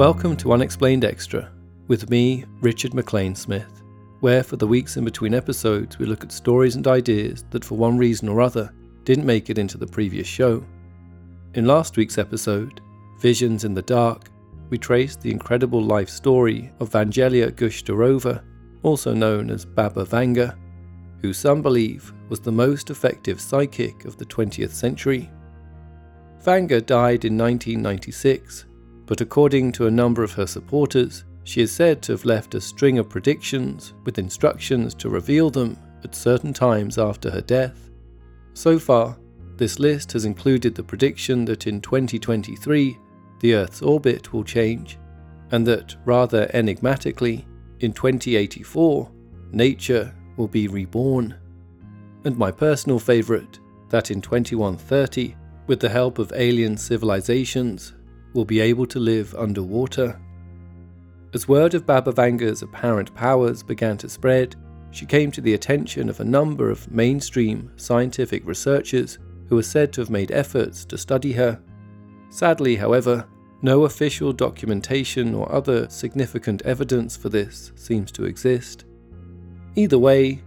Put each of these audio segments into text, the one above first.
Welcome to Unexplained Extra, with me, Richard MacLean Smith, where for the weeks in between episodes we look at stories and ideas that for one reason or other didn't make it into the previous show. In last week's episode, Visions in the Dark, we traced the incredible life story of Vangelia Gushterova, also known as Baba Vanga, who some believe was the most effective psychic of the 20th century. Vanga died in 1996 but according to a number of her supporters, she is said to have left a string of predictions with instructions to reveal them at certain times after her death. So far, this list has included the prediction that in 2023 the Earth's orbit will change, and that, rather enigmatically, in 2084 nature will be reborn. And my personal favourite, that in 2130, with the help of alien civilizations, will be able to live underwater. As word of Baba Vanga's apparent powers began to spread, she came to the attention of a number of mainstream scientific researchers who are said to have made efforts to study her. Sadly, however, no official documentation or other significant evidence for this seems to exist. Either way,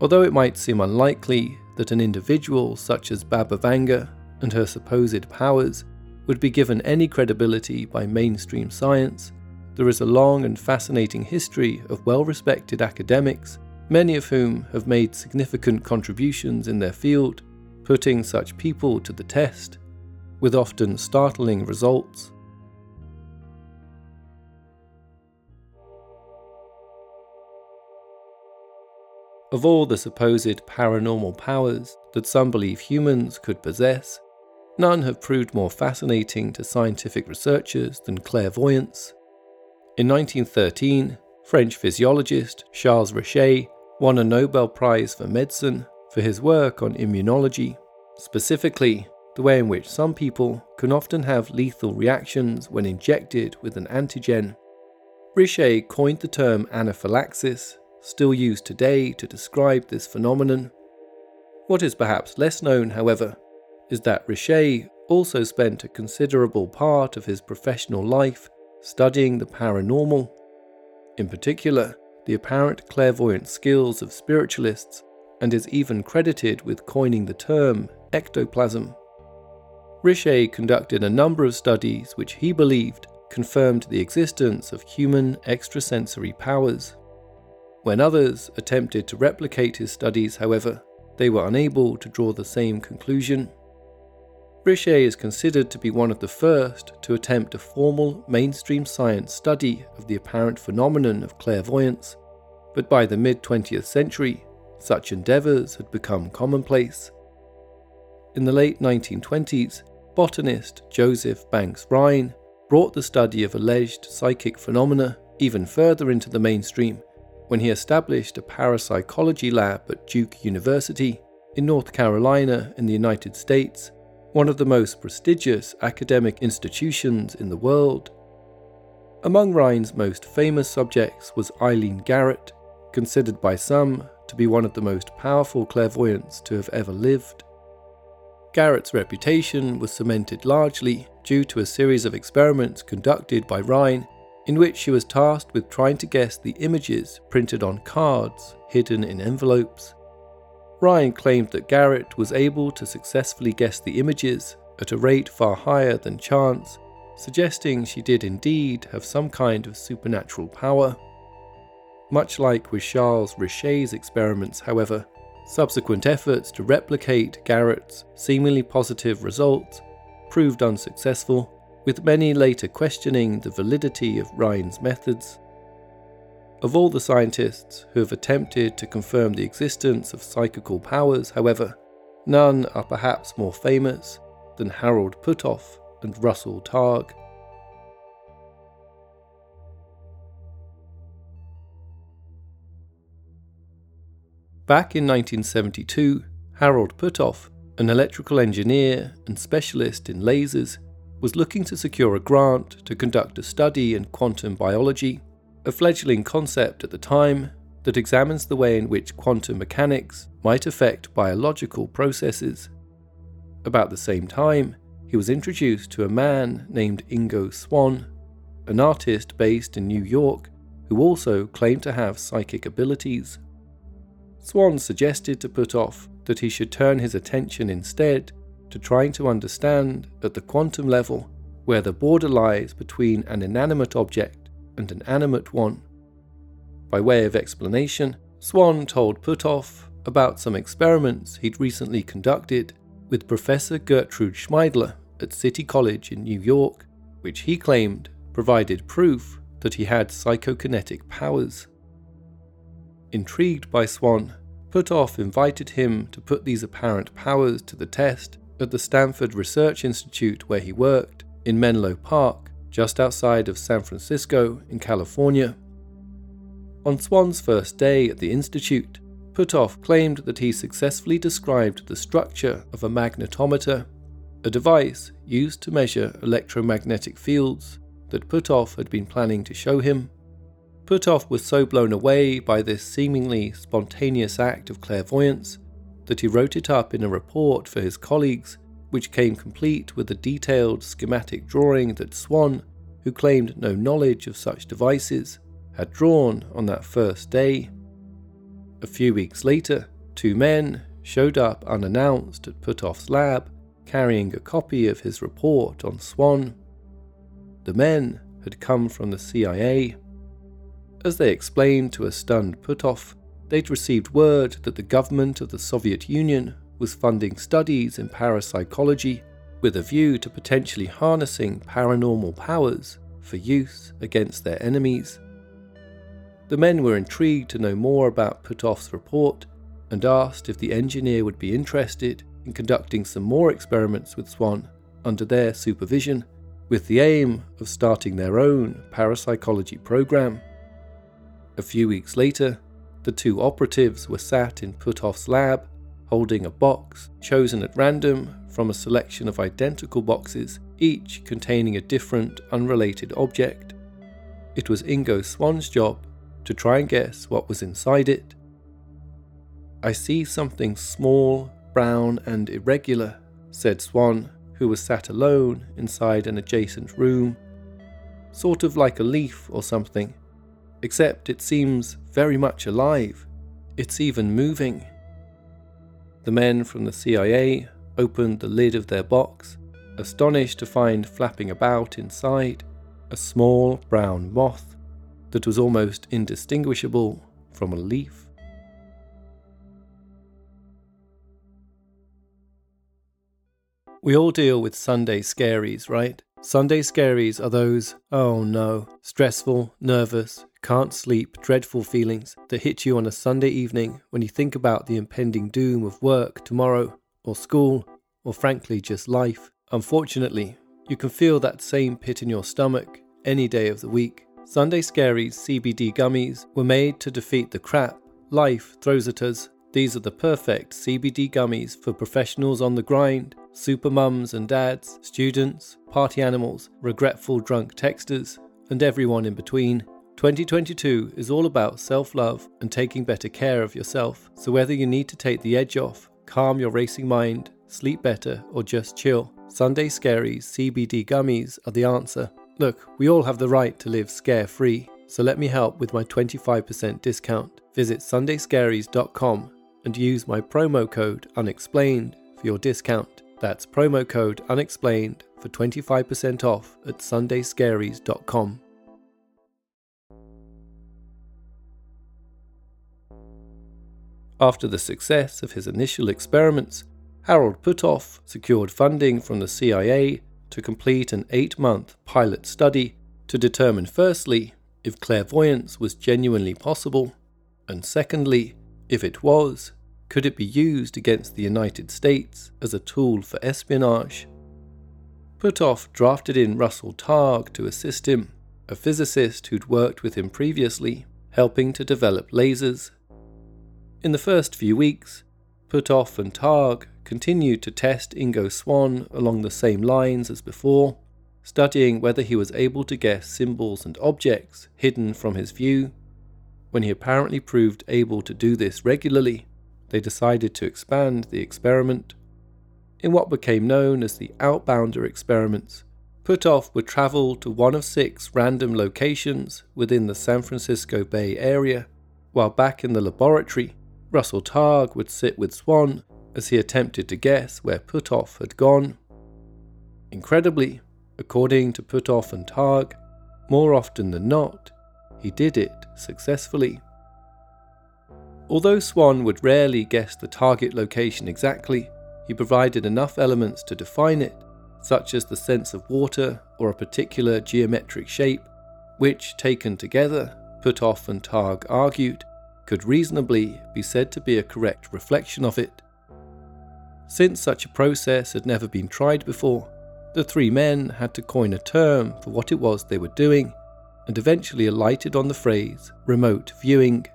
although it might seem unlikely that an individual such as Baba Vanga and her supposed powers would be given any credibility by mainstream science, there is a long and fascinating history of well respected academics, many of whom have made significant contributions in their field, putting such people to the test, with often startling results. Of all the supposed paranormal powers that some believe humans could possess, None have proved more fascinating to scientific researchers than clairvoyance. In 1913, French physiologist Charles Richet won a Nobel Prize for Medicine for his work on immunology, specifically the way in which some people can often have lethal reactions when injected with an antigen. Richet coined the term anaphylaxis, still used today to describe this phenomenon. What is perhaps less known, however, is that Richet also spent a considerable part of his professional life studying the paranormal, in particular, the apparent clairvoyant skills of spiritualists, and is even credited with coining the term ectoplasm. Richet conducted a number of studies which he believed confirmed the existence of human extrasensory powers. When others attempted to replicate his studies, however, they were unable to draw the same conclusion. Richet is considered to be one of the first to attempt a formal mainstream science study of the apparent phenomenon of clairvoyance, but by the mid 20th century, such endeavours had become commonplace. In the late 1920s, botanist Joseph Banks Rhine brought the study of alleged psychic phenomena even further into the mainstream when he established a parapsychology lab at Duke University in North Carolina in the United States one of the most prestigious academic institutions in the world. Among Rhine's most famous subjects was Eileen Garrett, considered by some to be one of the most powerful clairvoyants to have ever lived. Garrett's reputation was cemented largely due to a series of experiments conducted by Rhine in which she was tasked with trying to guess the images printed on cards hidden in envelopes. Rhine claimed that Garrett was able to successfully guess the images at a rate far higher than chance, suggesting she did indeed have some kind of supernatural power. Much like with Charles Richet's experiments, however, subsequent efforts to replicate Garrett's seemingly positive results proved unsuccessful, with many later questioning the validity of Rhine's methods. Of all the scientists who have attempted to confirm the existence of psychical powers, however, none are perhaps more famous than Harold Puthoff and Russell Targ. Back in 1972, Harold Puthoff, an electrical engineer and specialist in lasers, was looking to secure a grant to conduct a study in quantum biology a fledgling concept at the time that examines the way in which quantum mechanics might affect biological processes. About the same time, he was introduced to a man named Ingo Swann, an artist based in New York who also claimed to have psychic abilities. Swann suggested to Puthoff that he should turn his attention instead to trying to understand at the quantum level where the border lies between an inanimate object and an animate one. By way of explanation, Swann told Puthoff about some experiments he'd recently conducted with Professor Gertrude Schmeidler at City College in New York, which he claimed provided proof that he had psychokinetic powers. Intrigued by Swann, Puthoff invited him to put these apparent powers to the test at the Stanford Research Institute where he worked in Menlo Park, just outside of San Francisco in California. On Swann's first day at the Institute, Puthoff claimed that he successfully described the structure of a magnetometer, a device used to measure electromagnetic fields that Puthoff had been planning to show him. Puthoff was so blown away by this seemingly spontaneous act of clairvoyance that he wrote it up in a report for his colleagues, which came complete with a detailed schematic drawing that Swann, who claimed no knowledge of such devices, had drawn on that first day. A few weeks later, two men showed up unannounced at Puthoff's lab carrying a copy of his report on Swann. The men had come from the CIA. As they explained to a stunned Puthoff, they'd received word that the government of the Soviet Union was funding studies in parapsychology with a view to potentially harnessing paranormal powers for use against their enemies. The men were intrigued to know more about Puthoff's report and asked if the engineer would be interested in conducting some more experiments with Swann under their supervision with the aim of starting their own parapsychology program. A few weeks later, the two operatives were sat in Puthoff's lab, holding a box chosen at random from a selection of identical boxes, each containing a different, unrelated object. It was Ingo Swann's job to try and guess what was inside it. I see something small, brown, and irregular, said Swann who was sat alone inside an adjacent room, sort of like a leaf or something, except it seems very much alive. It's even moving. The men from the CIA opened the lid of their box, astonished to find flapping about inside a small brown moth that was almost indistinguishable from a leaf. We all deal with Sunday scaries, right? Sunday scaries are those, oh no, stressful, nervous, can't sleep, dreadful feelings that hit you on a Sunday evening when you think about the impending doom of work tomorrow, or school, or frankly just life. Unfortunately, you can feel that same pit in your stomach any day of the week. Sunday Scaries CBD gummies were made to defeat the crap life throws at us. These are the perfect CBD gummies for professionals on the grind super mums and dads, students, party animals, regretful drunk texters, and everyone in between. 2022 is all about self love and taking better care of yourself. So, whether you need to take the edge off, calm your racing mind, sleep better, or just chill, Sunday Scaries CBD gummies are the answer. Look, we all have the right to live scare free, so let me help with my 25% discount. Visit sundayscaries.com and use my promo code unexplained for your discount. That's promo code unexplained for 25% off at sundayscaries.com. After the success of his initial experiments, Harold Puthoff secured funding from the CIA to complete an eight month pilot study to determine firstly if clairvoyance was genuinely possible, and secondly, if it was, could it be used against the United States as a tool for espionage? Puthoff drafted in Russell Targ to assist him, a physicist who'd worked with him previously, helping to develop lasers. In the first few weeks, Puthoff and Targ continued to test Ingo Swann along the same lines as before, studying whether he was able to guess symbols and objects hidden from his view. When he apparently proved able to do this regularly, they decided to expand the experiment. In what became known as the Outbounder experiments, Puthoff would travel to one of six random locations within the San Francisco Bay Area, while back in the laboratory, Russell Targ would sit with Swann as he attempted to guess where Puthoff had gone. Incredibly, according to Puthoff and Targ, more often than not, he did it successfully. Although Swann would rarely guess the target location exactly, he provided enough elements to define it such as the sense of water or a particular geometric shape, which, taken together, Puthoff and Targ argued, could reasonably be said to be a correct reflection of it. Since such a process had never been tried before, the three men had to coin a term for what it was they were doing, and eventually alighted on the phrase remote viewing.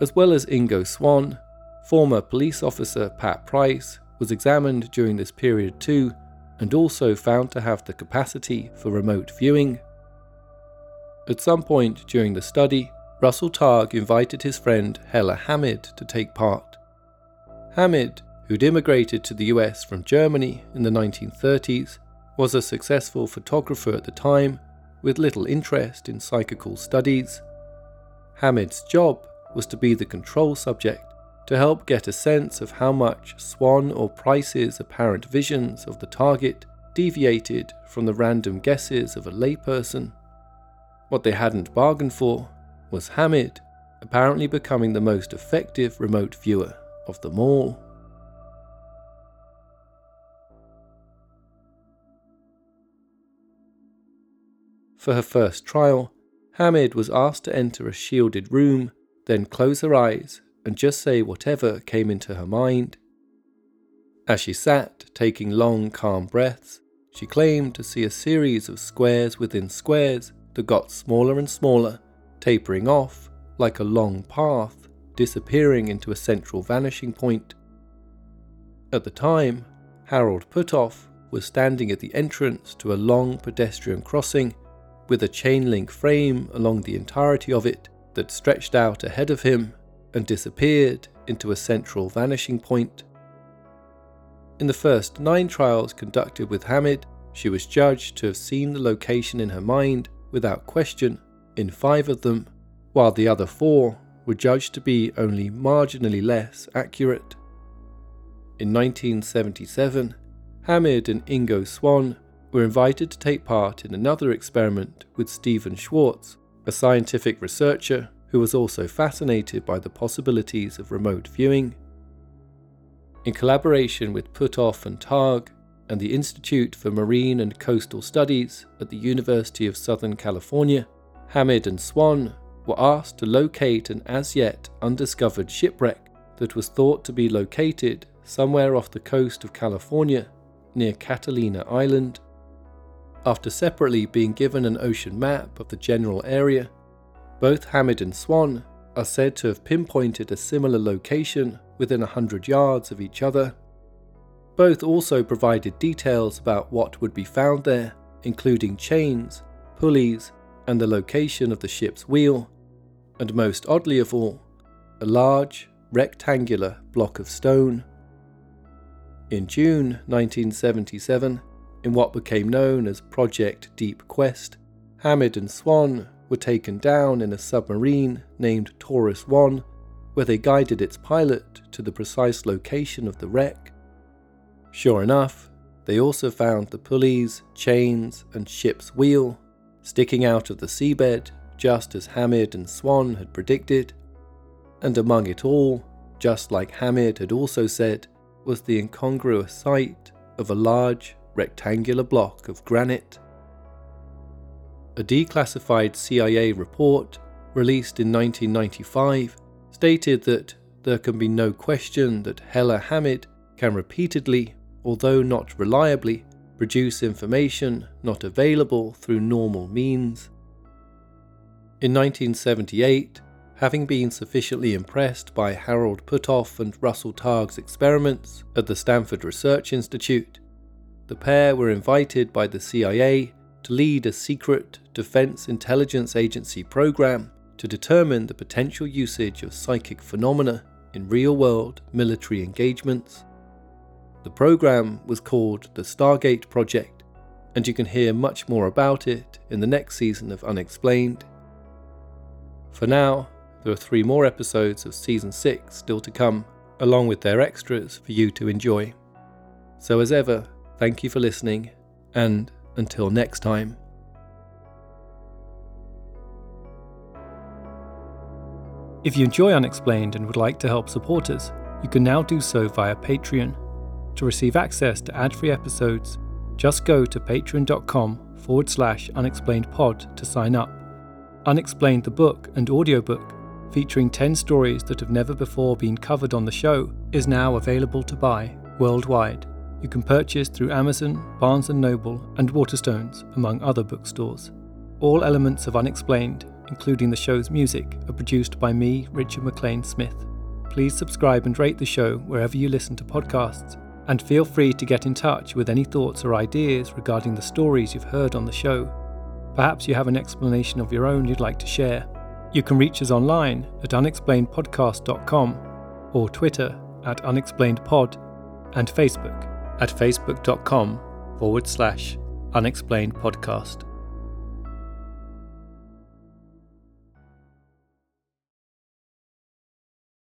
As well as Ingo Swann, former police officer Pat Price was examined during this period too, and also found to have the capacity for remote viewing. At some point during the study, Russell Targ invited his friend Hella Hammid to take part. Hammid, who'd immigrated to the US from Germany in the 1930s, was a successful photographer at the time with little interest in psychical studies. Hammid's job was to be the control subject to help get a sense of how much Swann or Price's apparent visions of the target deviated from the random guesses of a layperson. What they hadn't bargained for was Hammid apparently becoming the most effective remote viewer of them all. For her first trial, Hammid was asked to enter a shielded room, then close her eyes and just say whatever came into her mind. As she sat, taking long, calm breaths, she claimed to see a series of squares within squares that got smaller and smaller, tapering off like a long path, disappearing into a central vanishing point. At the time, Harold Puthoff was standing at the entrance to a long pedestrian crossing with a chain link frame along the entirety of it that stretched out ahead of him and disappeared into a central vanishing point. In the first nine trials conducted with Hammid, she was judged to have seen the location in her mind without question in five of them, while the other four were judged to be only marginally less accurate. In 1977, Hammid and Ingo Swann were invited to take part in another experiment with Stephen Schwartz, a scientific researcher who was also fascinated by the possibilities of remote viewing. In collaboration with Puthoff and Targ and the Institute for Marine and Coastal Studies at the University of Southern California, Hammid and Swann were asked to locate an as yet undiscovered shipwreck that was thought to be located somewhere off the coast of California near Catalina Island. After separately being given an ocean map of the general area, both Hammid and Swann are said to have pinpointed a similar location within a hundred yards of each other. Both also provided details about what would be found there, including chains, pulleys, and the location of the ship's wheel, and most oddly of all, a large, rectangular block of stone. In June 1977, in what became known as Project Deep Quest, Hammid and Swann were taken down in a submarine named Taurus 1, where they guided its pilot to the precise location of the wreck. Sure enough, they also found the pulleys, chains, and ship's wheel sticking out of the seabed just as Hammid and Swann had predicted. And among it all, just like Hammid had also said, was the incongruous sight of a large rectangular block of granite a declassified CIA report released in 1995 stated that there can be no question that Hella Hammid can repeatedly, although not reliably, produce information not available through normal means. In 1978, having been sufficiently impressed by Harold Puthoff and Russell Targ's experiments at the Stanford Research Institute, the pair were invited by the CIA to lead a secret Defense Intelligence Agency program to determine the potential usage of psychic phenomena in real world military engagements. The program was called the Stargate Project and you can hear much more about it in the next season of Unexplained. For now, there are three more episodes of Season 6 still to come, along with their extras for you to enjoy. So, as ever, thank you for listening, and until next time. If you enjoy Unexplained and would like to help support us, you can now do so via Patreon. To receive access to ad free episodes, just go to patreon.com forward slash unexplained pod to sign up. Unexplained the book and audiobook, featuring 10 stories that have never before been covered on the show, is now available to buy worldwide. You can purchase through Amazon, Barnes & Noble, and Waterstones, among other bookstores. All elements of Unexplained, including the show's music, are produced by me, Richard MacLean Smith. Please subscribe and rate the show wherever you listen to podcasts and feel free to get in touch with any thoughts or ideas regarding the stories you've heard on the show. Perhaps you have an explanation of your own you'd like to share. You can reach us online at unexplainedpodcast.com or Twitter at unexplainedpod and Facebook at facebook.com forward slash unexplainedpodcast.